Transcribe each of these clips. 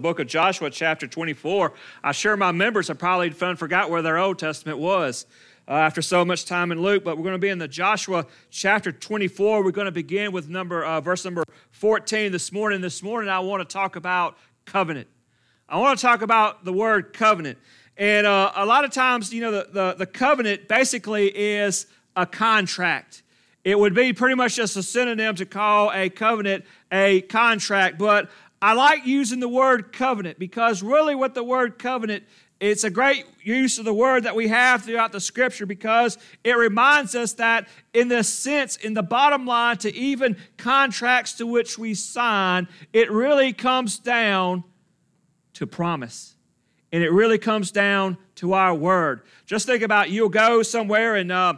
book of Joshua, chapter 24. I'm sure my members have probably forgot where their Old Testament was uh, after so much time in Luke, but we're going to be in the Joshua chapter 24. We're going to begin with number uh, verse number 14 this morning. This morning, I want to talk about covenant. I want to talk about the word covenant. And uh, a lot of times, you know, the, the, the covenant basically is a contract. It would be pretty much just a synonym to call a covenant a contract. But I like using the word covenant because really what the word covenant it's a great use of the word that we have throughout the scripture because it reminds us that in the sense in the bottom line to even contracts to which we sign it really comes down to promise. And it really comes down to our word. Just think about you'll go somewhere and uh,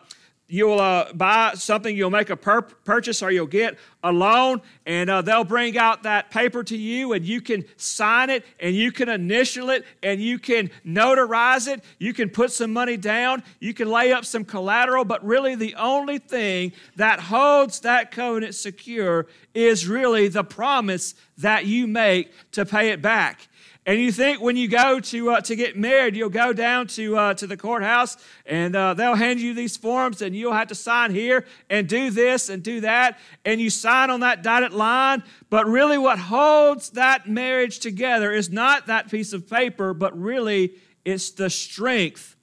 you'll uh, buy something, you'll make a pur- purchase, or you'll get a loan, and uh, they'll bring out that paper to you, and you can sign it, and you can initial it, and you can notarize it. You can put some money down, you can lay up some collateral, but really the only thing that holds that covenant secure is really the promise that you make to pay it back. And you think when you go to, uh, to get married, you'll go down to, uh, to the courthouse and uh, they'll hand you these forms and you'll have to sign here and do this and do that. And you sign on that dotted line. But really, what holds that marriage together is not that piece of paper, but really it's the strength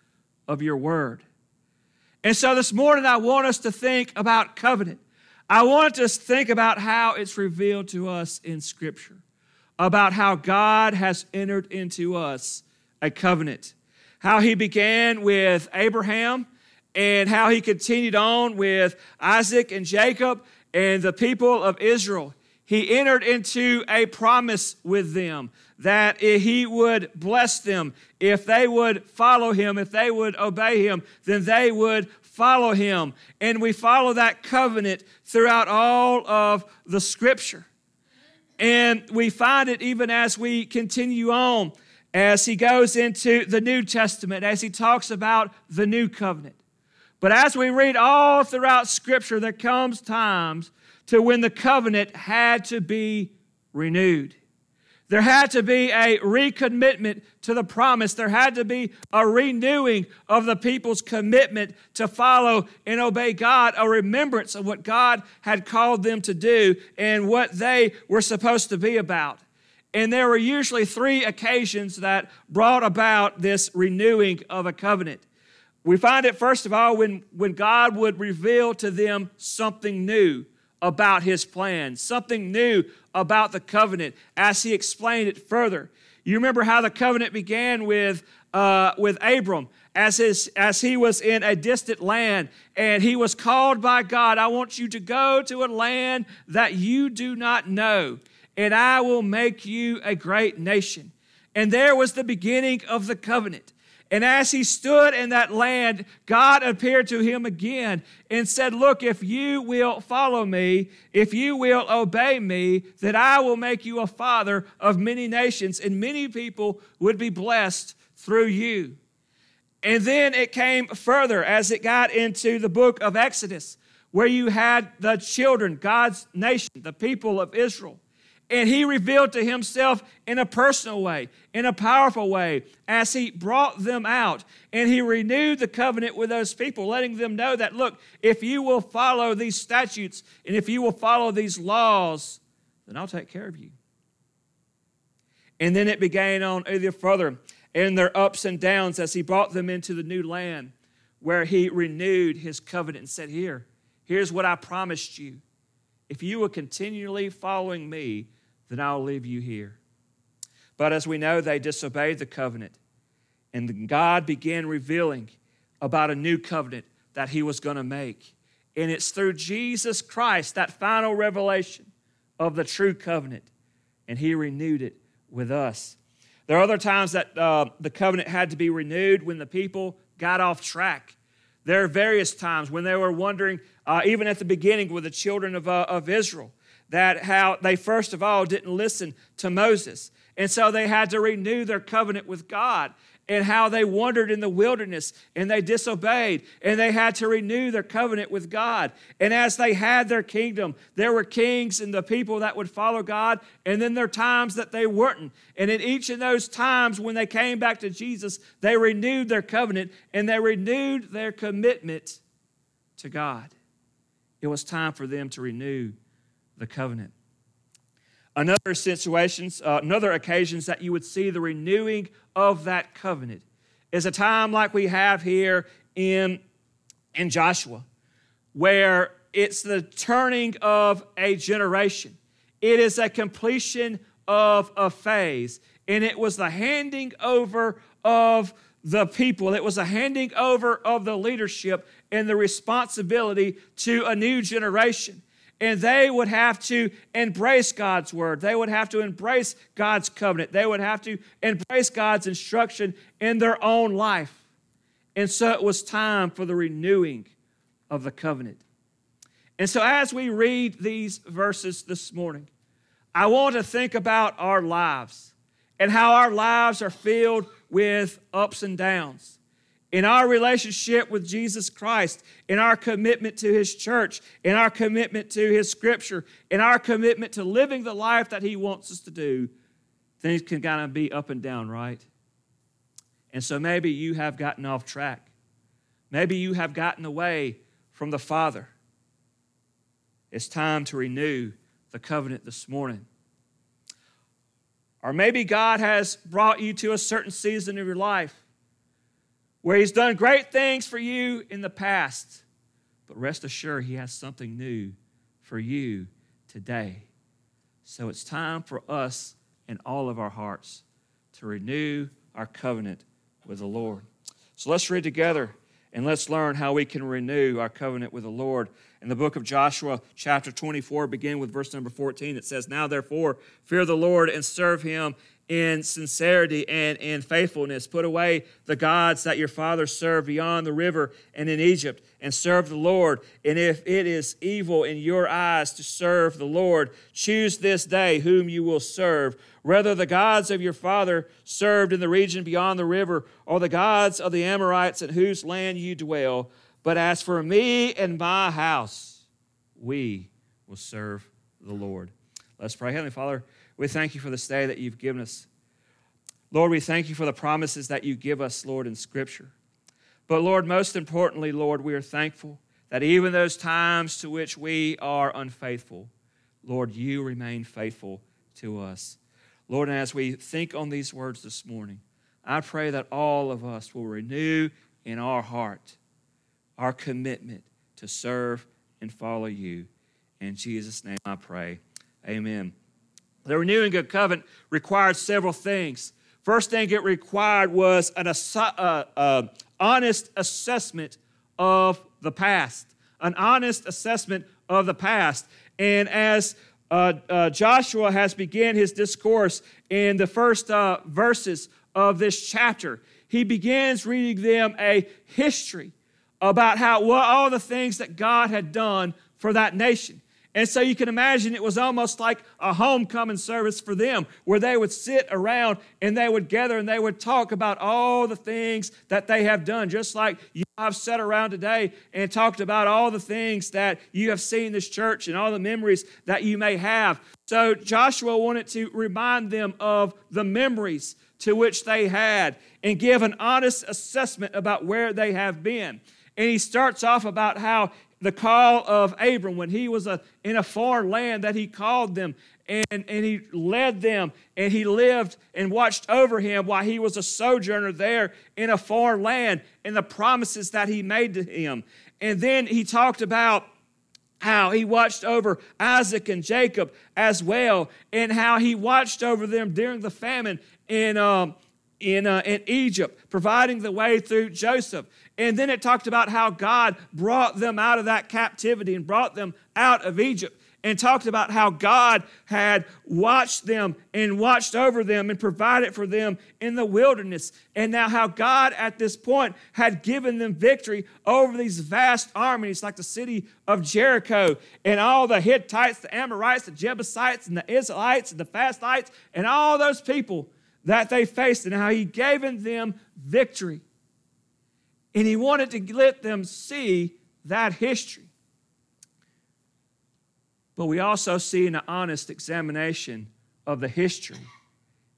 of your word. And so this morning, I want us to think about covenant. I want us to think about how it's revealed to us in Scripture about how God has entered into us a covenant. How he began with Abraham and how he continued on with Isaac and Jacob and the people of Israel. He entered into a promise with them that he would bless them. If they would follow him, if they would obey him, then they would follow him. And we follow that covenant throughout all of the scripture. And we find it even as we continue on, as he goes into the New Testament, as he talks about the new covenant. But as we read all throughout Scripture, there comes times to when the covenant had to be renewed. There had to be a recommitment to the promise. There had to be a renewing of the people's commitment to follow and obey God, a remembrance of what God had called them to do and what they were supposed to be about. And there were usually three occasions that brought about this renewing of a covenant. We find it, first of all, when, when God would reveal to them something new about his plan, something new about the covenant as he explained it further. You remember how the covenant began with, uh, with Abram as, his, as he was in a distant land and he was called by God. I want you to go to a land that you do not know, and I will make you a great nation. And there was the beginning of the covenant. And as he stood in that land, God appeared to him again and said, Look, if you will follow me, if you will obey me, that I will make you a father of many nations, and many people would be blessed through you. And then it came further as it got into the book of Exodus, where you had the children, God's nation, the people of Israel. And he revealed to himself in a personal way, in a powerful way, as he brought them out. And he renewed the covenant with those people, letting them know that, look, if you will follow these statutes and if you will follow these laws, then I'll take care of you. And then it began on either further in their ups and downs as he brought them into the new land where he renewed his covenant and said, Here, here's what I promised you. If you will continually following me, then I'll leave you here. But as we know, they disobeyed the covenant. And God began revealing about a new covenant that He was going to make. And it's through Jesus Christ, that final revelation of the true covenant. And He renewed it with us. There are other times that uh, the covenant had to be renewed when the people got off track. There are various times when they were wondering, uh, even at the beginning with the children of, uh, of Israel, that how they first of all didn't listen to Moses. And so they had to renew their covenant with God and how they wandered in the wilderness and they disobeyed and they had to renew their covenant with God. And as they had their kingdom, there were kings and the people that would follow God, and then there were times that they weren't. And in each of those times when they came back to Jesus, they renewed their covenant and they renewed their commitment to God. It was time for them to renew the covenant. Another situations, uh, another occasions that you would see the renewing of that covenant is a time like we have here in, in Joshua, where it's the turning of a generation. It is a completion of a phase. And it was the handing over of the people, it was a handing over of the leadership and the responsibility to a new generation and they would have to embrace God's word. They would have to embrace God's covenant. They would have to embrace God's instruction in their own life. And so it was time for the renewing of the covenant. And so as we read these verses this morning, I want to think about our lives and how our lives are filled with ups and downs in our relationship with Jesus Christ, in our commitment to His church, in our commitment to His scripture, in our commitment to living the life that He wants us to do, things can kind of be up and down, right? And so maybe you have gotten off track. Maybe you have gotten away from the Father. It's time to renew the covenant this morning. Or maybe God has brought you to a certain season of your life where He's done great things for you in the past. But rest assured, He has something new for you today. So it's time for us in all of our hearts to renew our covenant with the Lord. So let's read together and let's learn how we can renew our covenant with the Lord. In the book of Joshua, chapter 24, begin with verse number 14. It says, Now therefore, fear the Lord and serve him in sincerity and in faithfulness. Put away the gods that your fathers served beyond the river and in Egypt, and serve the Lord. And if it is evil in your eyes to serve the Lord, choose this day whom you will serve, whether the gods of your father served in the region beyond the river, or the gods of the Amorites in whose land you dwell. But as for me and my house, we will serve the Lord. Let's pray. Heavenly Father, we thank you for this day that you've given us. Lord, we thank you for the promises that you give us, Lord, in Scripture. But Lord, most importantly, Lord, we are thankful that even those times to which we are unfaithful, Lord, you remain faithful to us. Lord, and as we think on these words this morning, I pray that all of us will renew in our heart our commitment to serve and follow you. In Jesus' name I pray. Amen. The renewing of covenant required several things. First thing it required was an uh, uh, honest assessment of the past, an honest assessment of the past. And as uh, uh Joshua has began his discourse in the first uh, verses of this chapter, he begins reading them a history about how what all the things that God had done for that nation. And so you can imagine it was almost like a homecoming service for them where they would sit around and they would gather and they would talk about all the things that they have done, just like you have sat around today and talked about all the things that you have seen this church and all the memories that you may have. So Joshua wanted to remind them of the memories to which they had and give an honest assessment about where they have been. And he starts off about how the call of Abram when he was a, in a foreign land that he called them and, and he led them and he lived and watched over him while he was a sojourner there in a foreign land and the promises that he made to him. And then he talked about how he watched over Isaac and Jacob as well, and how he watched over them during the famine in, um, in, uh, in Egypt, providing the way through Joseph. And then it talked about how God brought them out of that captivity and brought them out of Egypt. and talked about how God had watched them and watched over them and provided for them in the wilderness. And now, how God at this point had given them victory over these vast armies, like the city of Jericho, and all the Hittites, the Amorites, the Jebusites, and the Israelites, and the Phasthites, and all those people that they faced, and how He gave them victory. And He wanted to let them see that history. But we also see an honest examination of the history,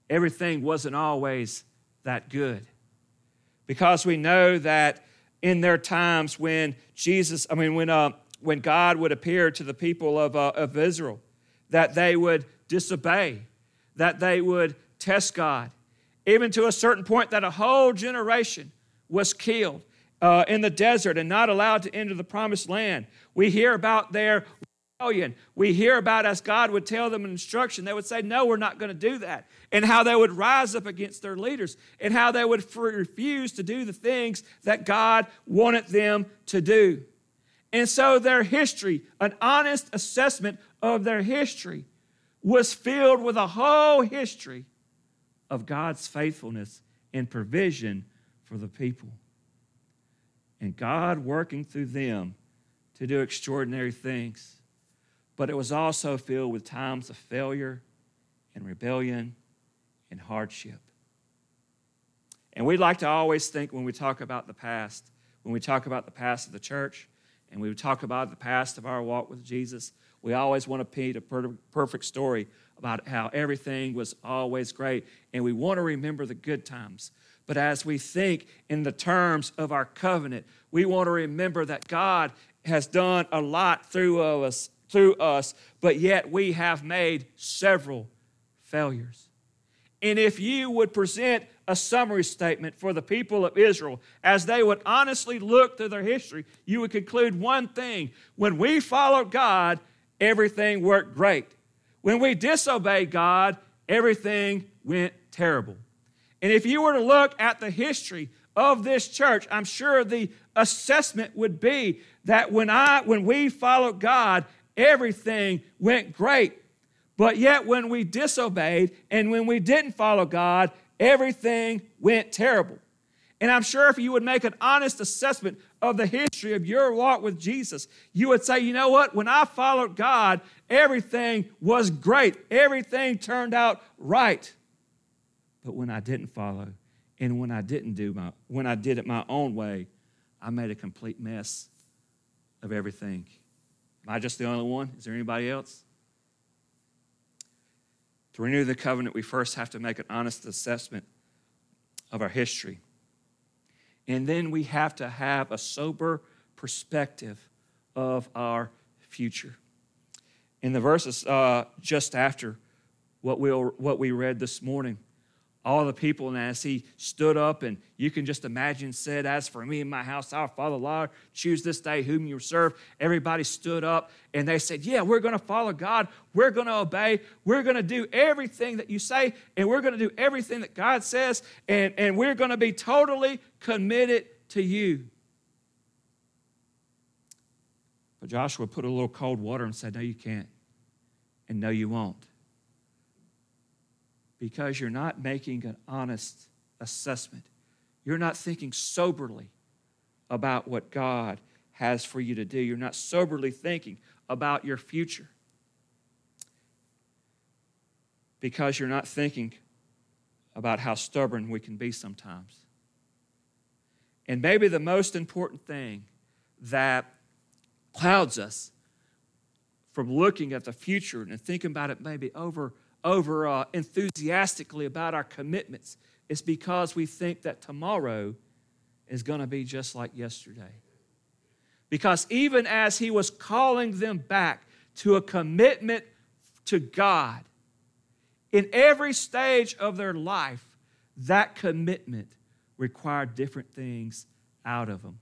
everything wasn't always that good. Because we know that in their times when Jesus, I mean, when, uh, when God would appear to the people of, uh, of Israel, that they would disobey, that they would test God, even to a certain point that a whole generation was killed uh, in the desert and not allowed to enter the promised land. We hear about their rebellion. We hear about as God would tell them an instruction, they would say, No, we're not going to do that. And how they would rise up against their leaders and how they would refuse to do the things that God wanted them to do. And so their history, an honest assessment of their history, was filled with a whole history of God's faithfulness and provision for the people. And God working through them to do extraordinary things but it was also filled with times of failure and rebellion and hardship. And we like to always think when we talk about the past, when we talk about the past of the church, and we talk about the past of our walk with Jesus, we always want to paint a perfect story about how everything was always great, and we want to remember the good times. But as we think in the terms of our covenant, we want to remember that God has done a lot through us through us, but yet we have made several failures. And if you would present a summary statement for the people of Israel as they would honestly look through their history, you would conclude one thing. When we followed God, everything worked great. When we disobeyed God, everything went terrible. And if you were to look at the history of this church, I'm sure the assessment would be that when I when we followed God, everything went great. But yet, when we disobeyed and when we didn't follow God, everything went terrible. And I'm sure if you would make an honest assessment of the history of your walk with Jesus, you would say, you know what? When I followed God, everything was great, everything turned out right. But when I didn't follow, and when I didn't do my, when I did it my own way, I made a complete mess of everything. Am I just the only one? Is there anybody else? To renew the covenant, we first have to make an honest assessment of our history. And then we have to have a sober perspective of our future. In the verses uh, just after what, we we'll, what we read this morning, all the people, and as he stood up, and you can just imagine, said, As for me and my house, our Father, Lord, choose this day whom you serve. Everybody stood up and they said, Yeah, we're going to follow God. We're going to obey. We're going to do everything that you say, and we're going to do everything that God says, and, and we're going to be totally committed to you. But Joshua put a little cold water and said, No, you can't. And no, you won't because you're not making an honest assessment. You're not thinking soberly about what God has for you to do. You're not soberly thinking about your future because you're not thinking about how stubborn we can be sometimes. And maybe the most important thing that clouds us from looking at the future and thinking about it maybe over over uh, enthusiastically about our commitments is because we think that tomorrow is going to be just like yesterday. Because even as he was calling them back to a commitment to God, in every stage of their life, that commitment required different things out of them.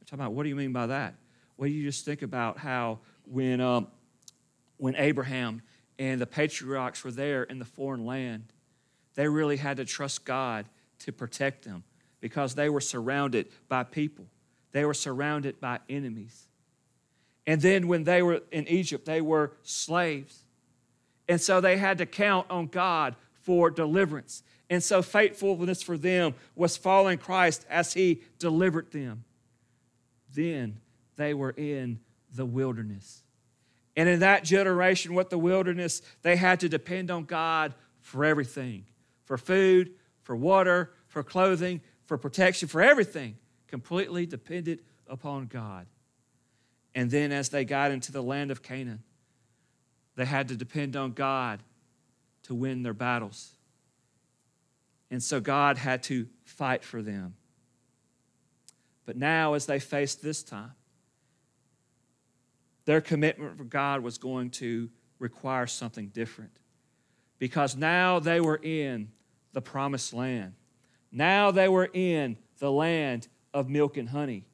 I'm talking about what do you mean by that? Well, you just think about how when, um, when Abraham and the patriarchs were there in the foreign land, they really had to trust God to protect them because they were surrounded by people, they were surrounded by enemies. And then when they were in Egypt, they were slaves. And so they had to count on God for deliverance. And so faithfulness for them was following Christ as he delivered them. Then they were in the wilderness. And in that generation, what the wilderness, they had to depend on God for everything for food, for water, for clothing, for protection, for everything. Completely dependent upon God. And then as they got into the land of Canaan, they had to depend on God to win their battles. And so God had to fight for them. But now, as they faced this time, their commitment for God was going to require something different. Because now they were in the promised land. Now they were in the land of milk and honey.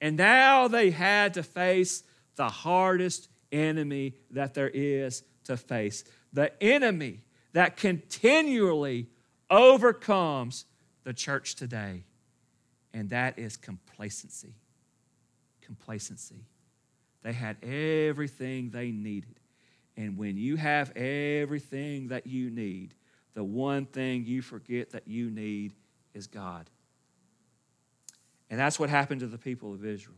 And now they had to face the hardest enemy that there is to face the enemy that continually overcomes the church today, and that is complacency. Complacency. They had everything they needed. And when you have everything that you need, the one thing you forget that you need is God. And that's what happened to the people of Israel.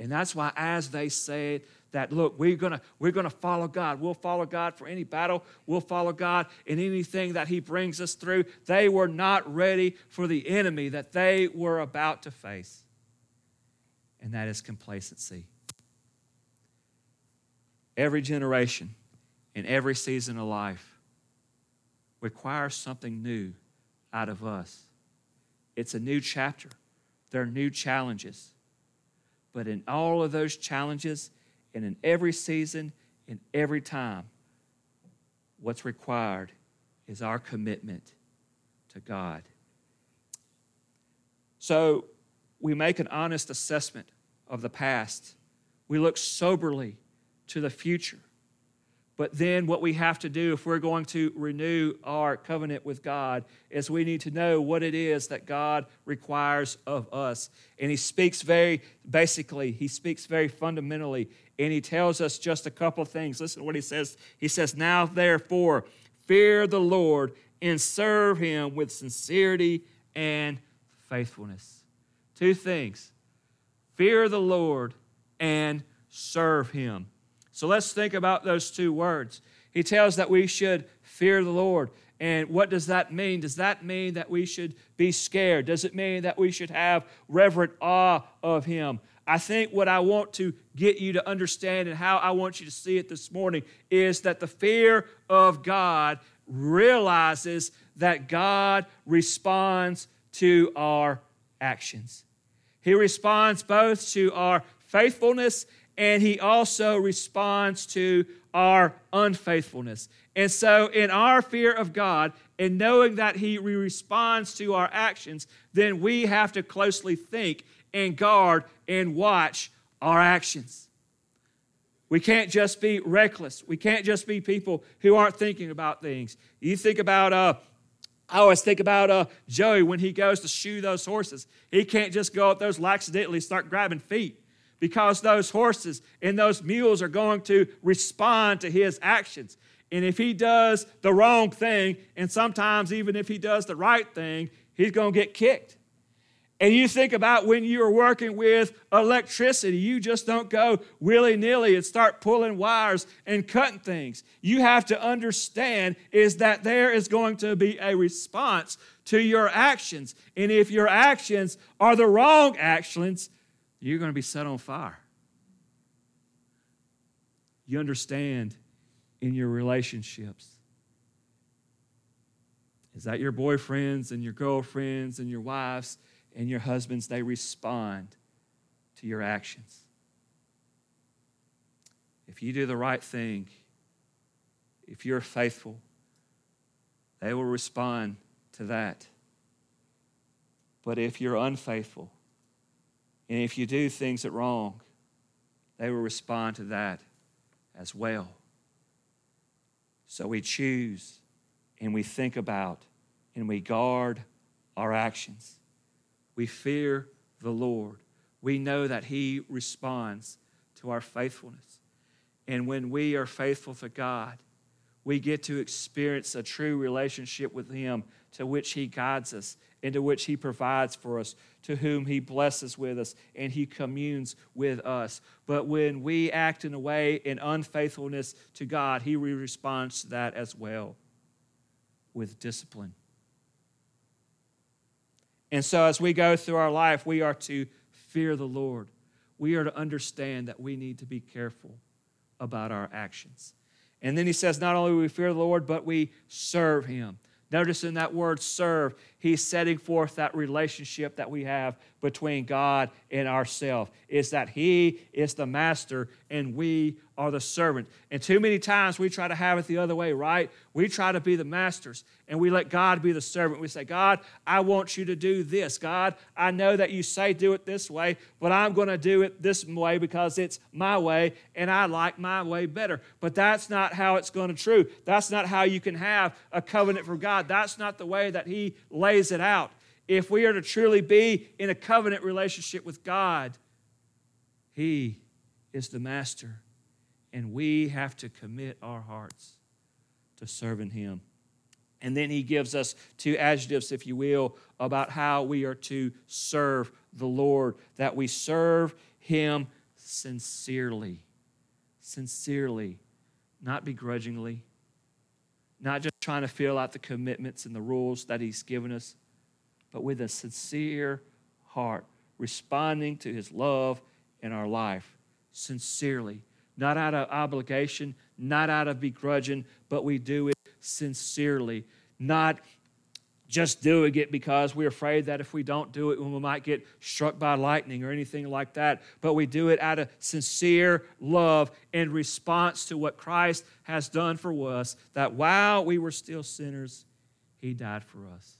And that's why, as they said that, look, we're gonna we're gonna follow God. We'll follow God for any battle. We'll follow God in anything that He brings us through. They were not ready for the enemy that they were about to face, and that is complacency. Every generation in every season of life requires something new out of us. It's a new chapter. There are new challenges. But in all of those challenges, and in every season, in every time, what's required is our commitment to God. So we make an honest assessment of the past. We look soberly to the future. But then, what we have to do if we're going to renew our covenant with God is we need to know what it is that God requires of us. And He speaks very basically, He speaks very fundamentally, and He tells us just a couple of things. Listen to what He says. He says, Now therefore, fear the Lord and serve Him with sincerity and faithfulness. Two things fear the Lord and serve Him. So let's think about those two words. He tells that we should fear the Lord. And what does that mean? Does that mean that we should be scared? Does it mean that we should have reverent awe of Him? I think what I want to get you to understand and how I want you to see it this morning is that the fear of God realizes that God responds to our actions. He responds both to our faithfulness and he also responds to our unfaithfulness. And so, in our fear of God and knowing that he responds to our actions, then we have to closely think and guard and watch our actions. We can't just be reckless. We can't just be people who aren't thinking about things. You think about, uh, I always think about uh, Joey when he goes to shoe those horses. He can't just go up those accidentally start grabbing feet because those horses and those mules are going to respond to his actions. And if he does the wrong thing, and sometimes even if he does the right thing, he's going to get kicked. And you think about when you are working with electricity, you just don't go willy nilly and start pulling wires and cutting things. You have to understand is that there is going to be a response to your actions. And if your actions are the wrong actions, you're going to be set on fire. You understand in your relationships. Is that your boyfriends and your girlfriends and your wives and your husbands? They respond to your actions. If you do the right thing, if you're faithful, they will respond to that. But if you're unfaithful, and if you do things that wrong, they will respond to that as well. So we choose and we think about and we guard our actions. We fear the Lord. We know that He responds to our faithfulness. And when we are faithful to God, we get to experience a true relationship with Him to which He guides us, into which He provides for us, to whom He blesses with us, and He communes with us. But when we act in a way in unfaithfulness to God, He responds to that as well with discipline. And so, as we go through our life, we are to fear the Lord. We are to understand that we need to be careful about our actions. And then he says, not only we fear the Lord, but we serve him. Notice in that word serve, he's setting forth that relationship that we have between God and ourselves. Is that he is the master and we are the servant. And too many times we try to have it the other way, right? We try to be the masters and we let God be the servant. We say, God, I want you to do this. God, I know that you say do it this way, but I'm going to do it this way because it's my way and I like my way better. But that's not how it's going to true. That's not how you can have a covenant from God. That's not the way that he lays it out. If we are to truly be in a covenant relationship with God, he is the master and we have to commit our hearts to serving Him. And then he gives us two adjectives, if you will, about how we are to serve the Lord, that we serve Him sincerely. Sincerely, not begrudgingly, not just trying to fill out the commitments and the rules that He's given us, but with a sincere heart, responding to His love in our life sincerely not out of obligation, not out of begrudging, but we do it sincerely, not just doing it because we're afraid that if we don't do it, we might get struck by lightning or anything like that. But we do it out of sincere love in response to what Christ has done for us, that while we were still sinners, He died for us.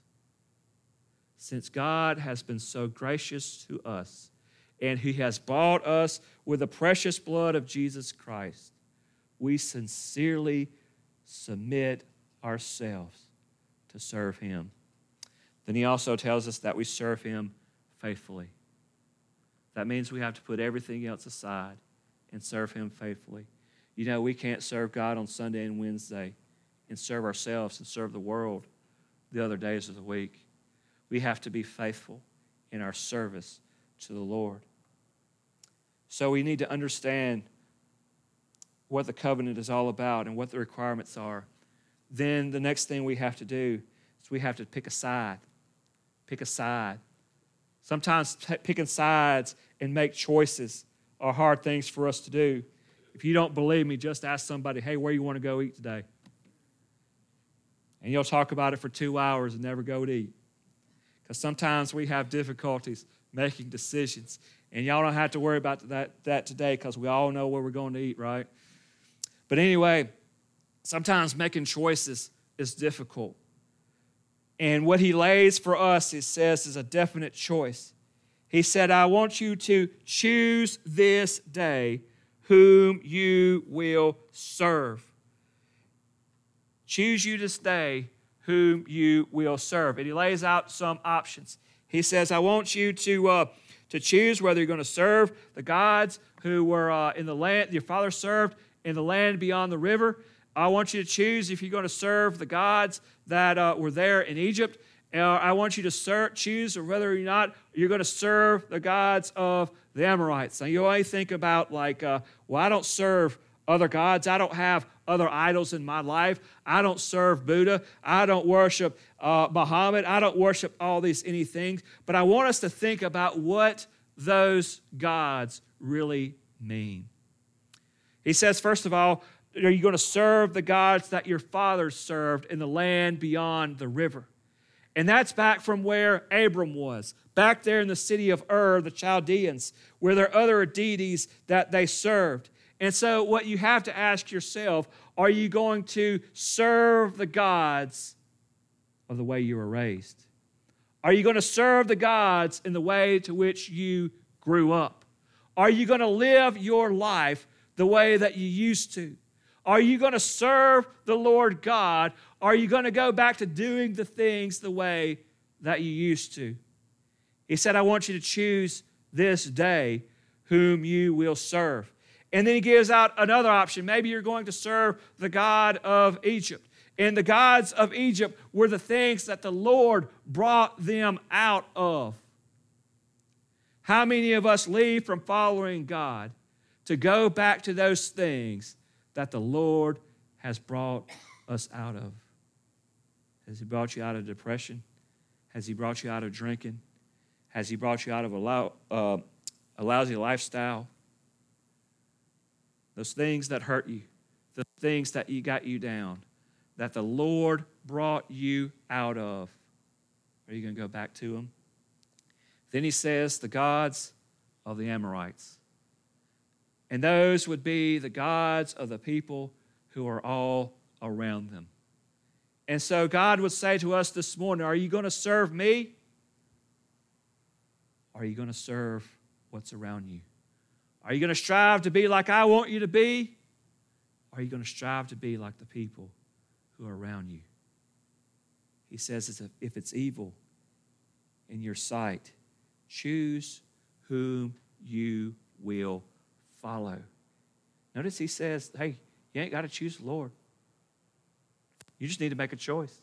Since God has been so gracious to us, and He has bought us with the precious blood of Jesus Christ, we sincerely submit ourselves to serve Him. Then He also tells us that we serve Him faithfully. That means we have to put everything else aside and serve Him faithfully. You know, we can't serve God on Sunday and Wednesday and serve ourselves and serve the world the other days of the week. We have to be faithful in our service to the Lord. So we need to understand what the covenant is all about and what the requirements are. Then the next thing we have to do is we have to pick a side. Pick a side. Sometimes t- picking sides and make choices are hard things for us to do. If you don't believe me, just ask somebody, hey, where you want to go eat today? And you'll talk about it for two hours and never go to eat. Because sometimes we have difficulties making decisions. And y'all don't have to worry about that, that today because we all know where we're going to eat, right? But anyway, sometimes making choices is difficult. And what he lays for us, he says, is a definite choice. He said, I want you to choose this day whom you will serve. Choose you this day whom you will serve. And he lays out some options. He says, I want you to. Uh, to choose whether you're going to serve the gods who were uh, in the land your father served in the land beyond the river. I want you to choose if you're going to serve the gods that uh, were there in Egypt. Uh, I want you to serve, choose whether or not you're going to serve the gods of the Amorites. Now, you always think about, like, uh, well, I don't serve other gods. I don't have other idols in my life. I don't serve Buddha. I don't worship uh, Muhammad. I don't worship all these anything. But I want us to think about what those gods really mean. He says, first of all, are you going to serve the gods that your fathers served in the land beyond the river? And that's back from where Abram was, back there in the city of Ur, the Chaldeans, where there are other deities that they served. And so, what you have to ask yourself are you going to serve the gods of the way you were raised? Are you going to serve the gods in the way to which you grew up? Are you going to live your life the way that you used to? Are you going to serve the Lord God? Are you going to go back to doing the things the way that you used to? He said, I want you to choose this day whom you will serve. And then he gives out another option. Maybe you're going to serve the God of Egypt. And the gods of Egypt were the things that the Lord brought them out of. How many of us leave from following God to go back to those things that the Lord has brought us out of? Has He brought you out of depression? Has He brought you out of drinking? Has He brought you out of a, uh, a lousy lifestyle? Those things that hurt you, the things that you got you down, that the Lord brought you out of. Are you going to go back to them? Then he says, the gods of the Amorites. And those would be the gods of the people who are all around them. And so God would say to us this morning Are you going to serve me? Are you going to serve what's around you? Are you going to strive to be like I want you to be? Are you going to strive to be like the people who are around you? He says, if it's evil in your sight, choose whom you will follow. Notice he says, hey, you ain't got to choose the Lord. You just need to make a choice.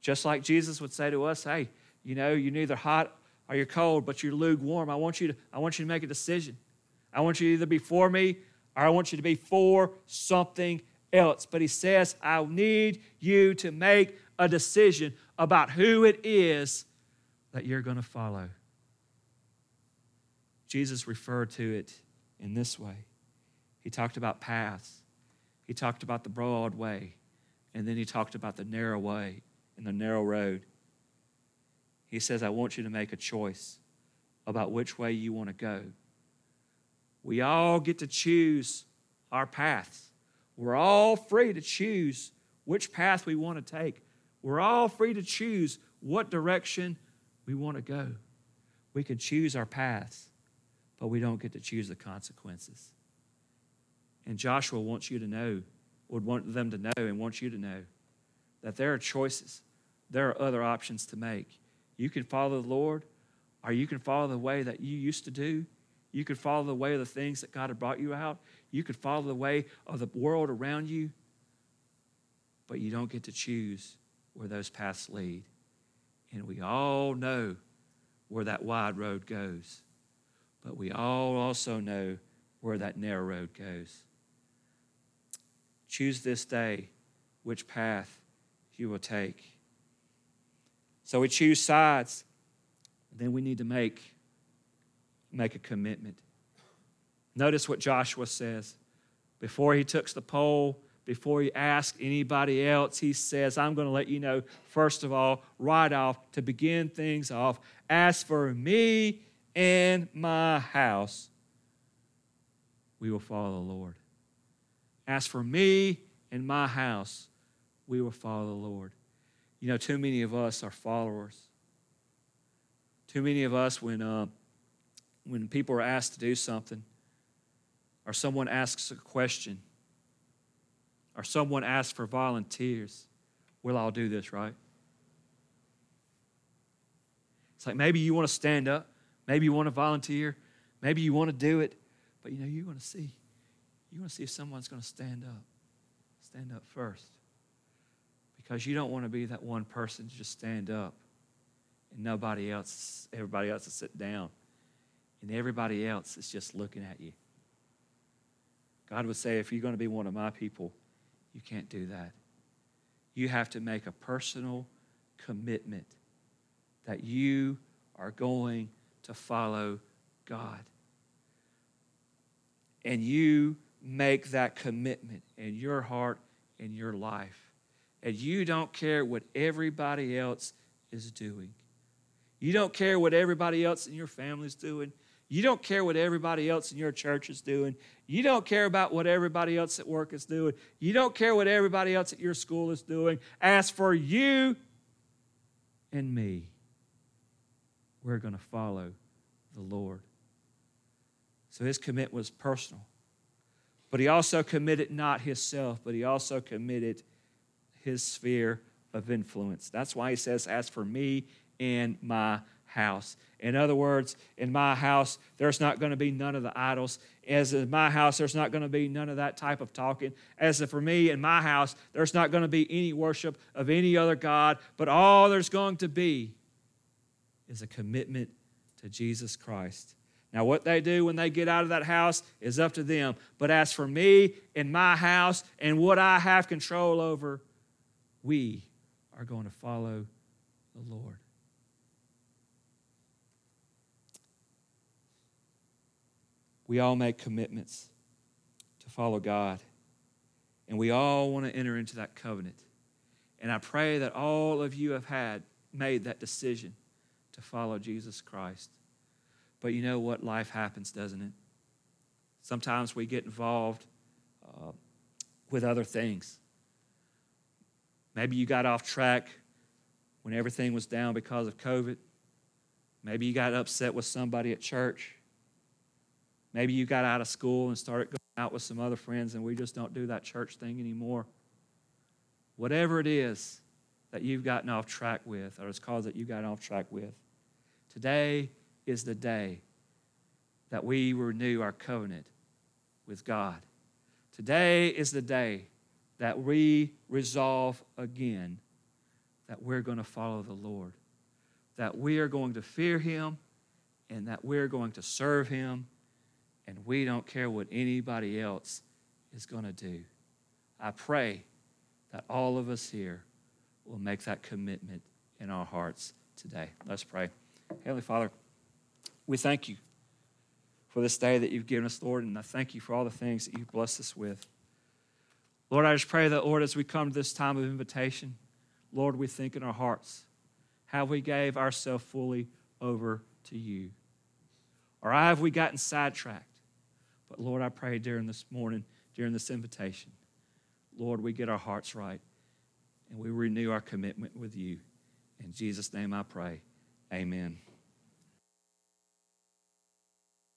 Just like Jesus would say to us, hey, you know, you're neither hot or you're cold, but you're lukewarm. I want you to, I want you to make a decision. I want you to either be for me or I want you to be for something else. But he says, I need you to make a decision about who it is that you're going to follow. Jesus referred to it in this way. He talked about paths, he talked about the broad way, and then he talked about the narrow way and the narrow road. He says, I want you to make a choice about which way you want to go. We all get to choose our paths. We're all free to choose which path we want to take. We're all free to choose what direction we want to go. We can choose our paths, but we don't get to choose the consequences. And Joshua wants you to know, would want them to know, and wants you to know that there are choices. There are other options to make. You can follow the Lord, or you can follow the way that you used to do, you could follow the way of the things that God had brought you out. You could follow the way of the world around you. But you don't get to choose where those paths lead. And we all know where that wide road goes. But we all also know where that narrow road goes. Choose this day which path you will take. So we choose sides. Then we need to make make a commitment. Notice what Joshua says. Before he took the poll, before he asked anybody else, he says, I'm going to let you know, first of all, right off, to begin things off, as for me and my house, we will follow the Lord. As for me and my house, we will follow the Lord. You know, too many of us are followers. Too many of us, when uh, when people are asked to do something, or someone asks a question, or someone asks for volunteers, we'll all do this, right? It's like maybe you want to stand up, maybe you want to volunteer, maybe you want to do it, but you know, you want to see. You want to see if someone's going to stand up. Stand up first. Because you don't want to be that one person to just stand up and nobody else, everybody else to sit down and everybody else is just looking at you. God would say, if you're going to be one of my people, you can't do that. You have to make a personal commitment that you are going to follow God. And you make that commitment in your heart in your life. And you don't care what everybody else is doing. You don't care what everybody else in your family is doing. You don't care what everybody else in your church is doing. You don't care about what everybody else at work is doing. You don't care what everybody else at your school is doing. As for you and me, we're going to follow the Lord. So his commitment was personal. But he also committed not himself, but he also committed his sphere of influence. That's why he says, As for me and my house. In other words, in my house, there's not going to be none of the idols. As in my house, there's not going to be none of that type of talking. As for me, in my house, there's not going to be any worship of any other God, but all there's going to be is a commitment to Jesus Christ. Now, what they do when they get out of that house is up to them. But as for me and my house and what I have control over, we are going to follow the Lord. We all make commitments to follow God, and we all want to enter into that covenant. And I pray that all of you have had made that decision to follow Jesus Christ. But you know what? Life happens, doesn't it? Sometimes we get involved uh, with other things. Maybe you got off track when everything was down because of COVID. Maybe you got upset with somebody at church. Maybe you got out of school and started going out with some other friends, and we just don't do that church thing anymore. Whatever it is that you've gotten off track with, or it's caused that you got off track with, today is the day that we renew our covenant with God. Today is the day that we resolve again that we're going to follow the Lord, that we are going to fear Him, and that we're going to serve Him, and we don't care what anybody else is going to do. I pray that all of us here will make that commitment in our hearts today. Let's pray. Heavenly Father, we thank you for this day that you've given us, Lord, and I thank you for all the things that you've blessed us with. Lord, I just pray that, Lord, as we come to this time of invitation, Lord, we think in our hearts how we gave ourselves fully over to you. Or have we gotten sidetracked? But Lord, I pray during this morning, during this invitation, Lord, we get our hearts right and we renew our commitment with you. In Jesus' name I pray. Amen.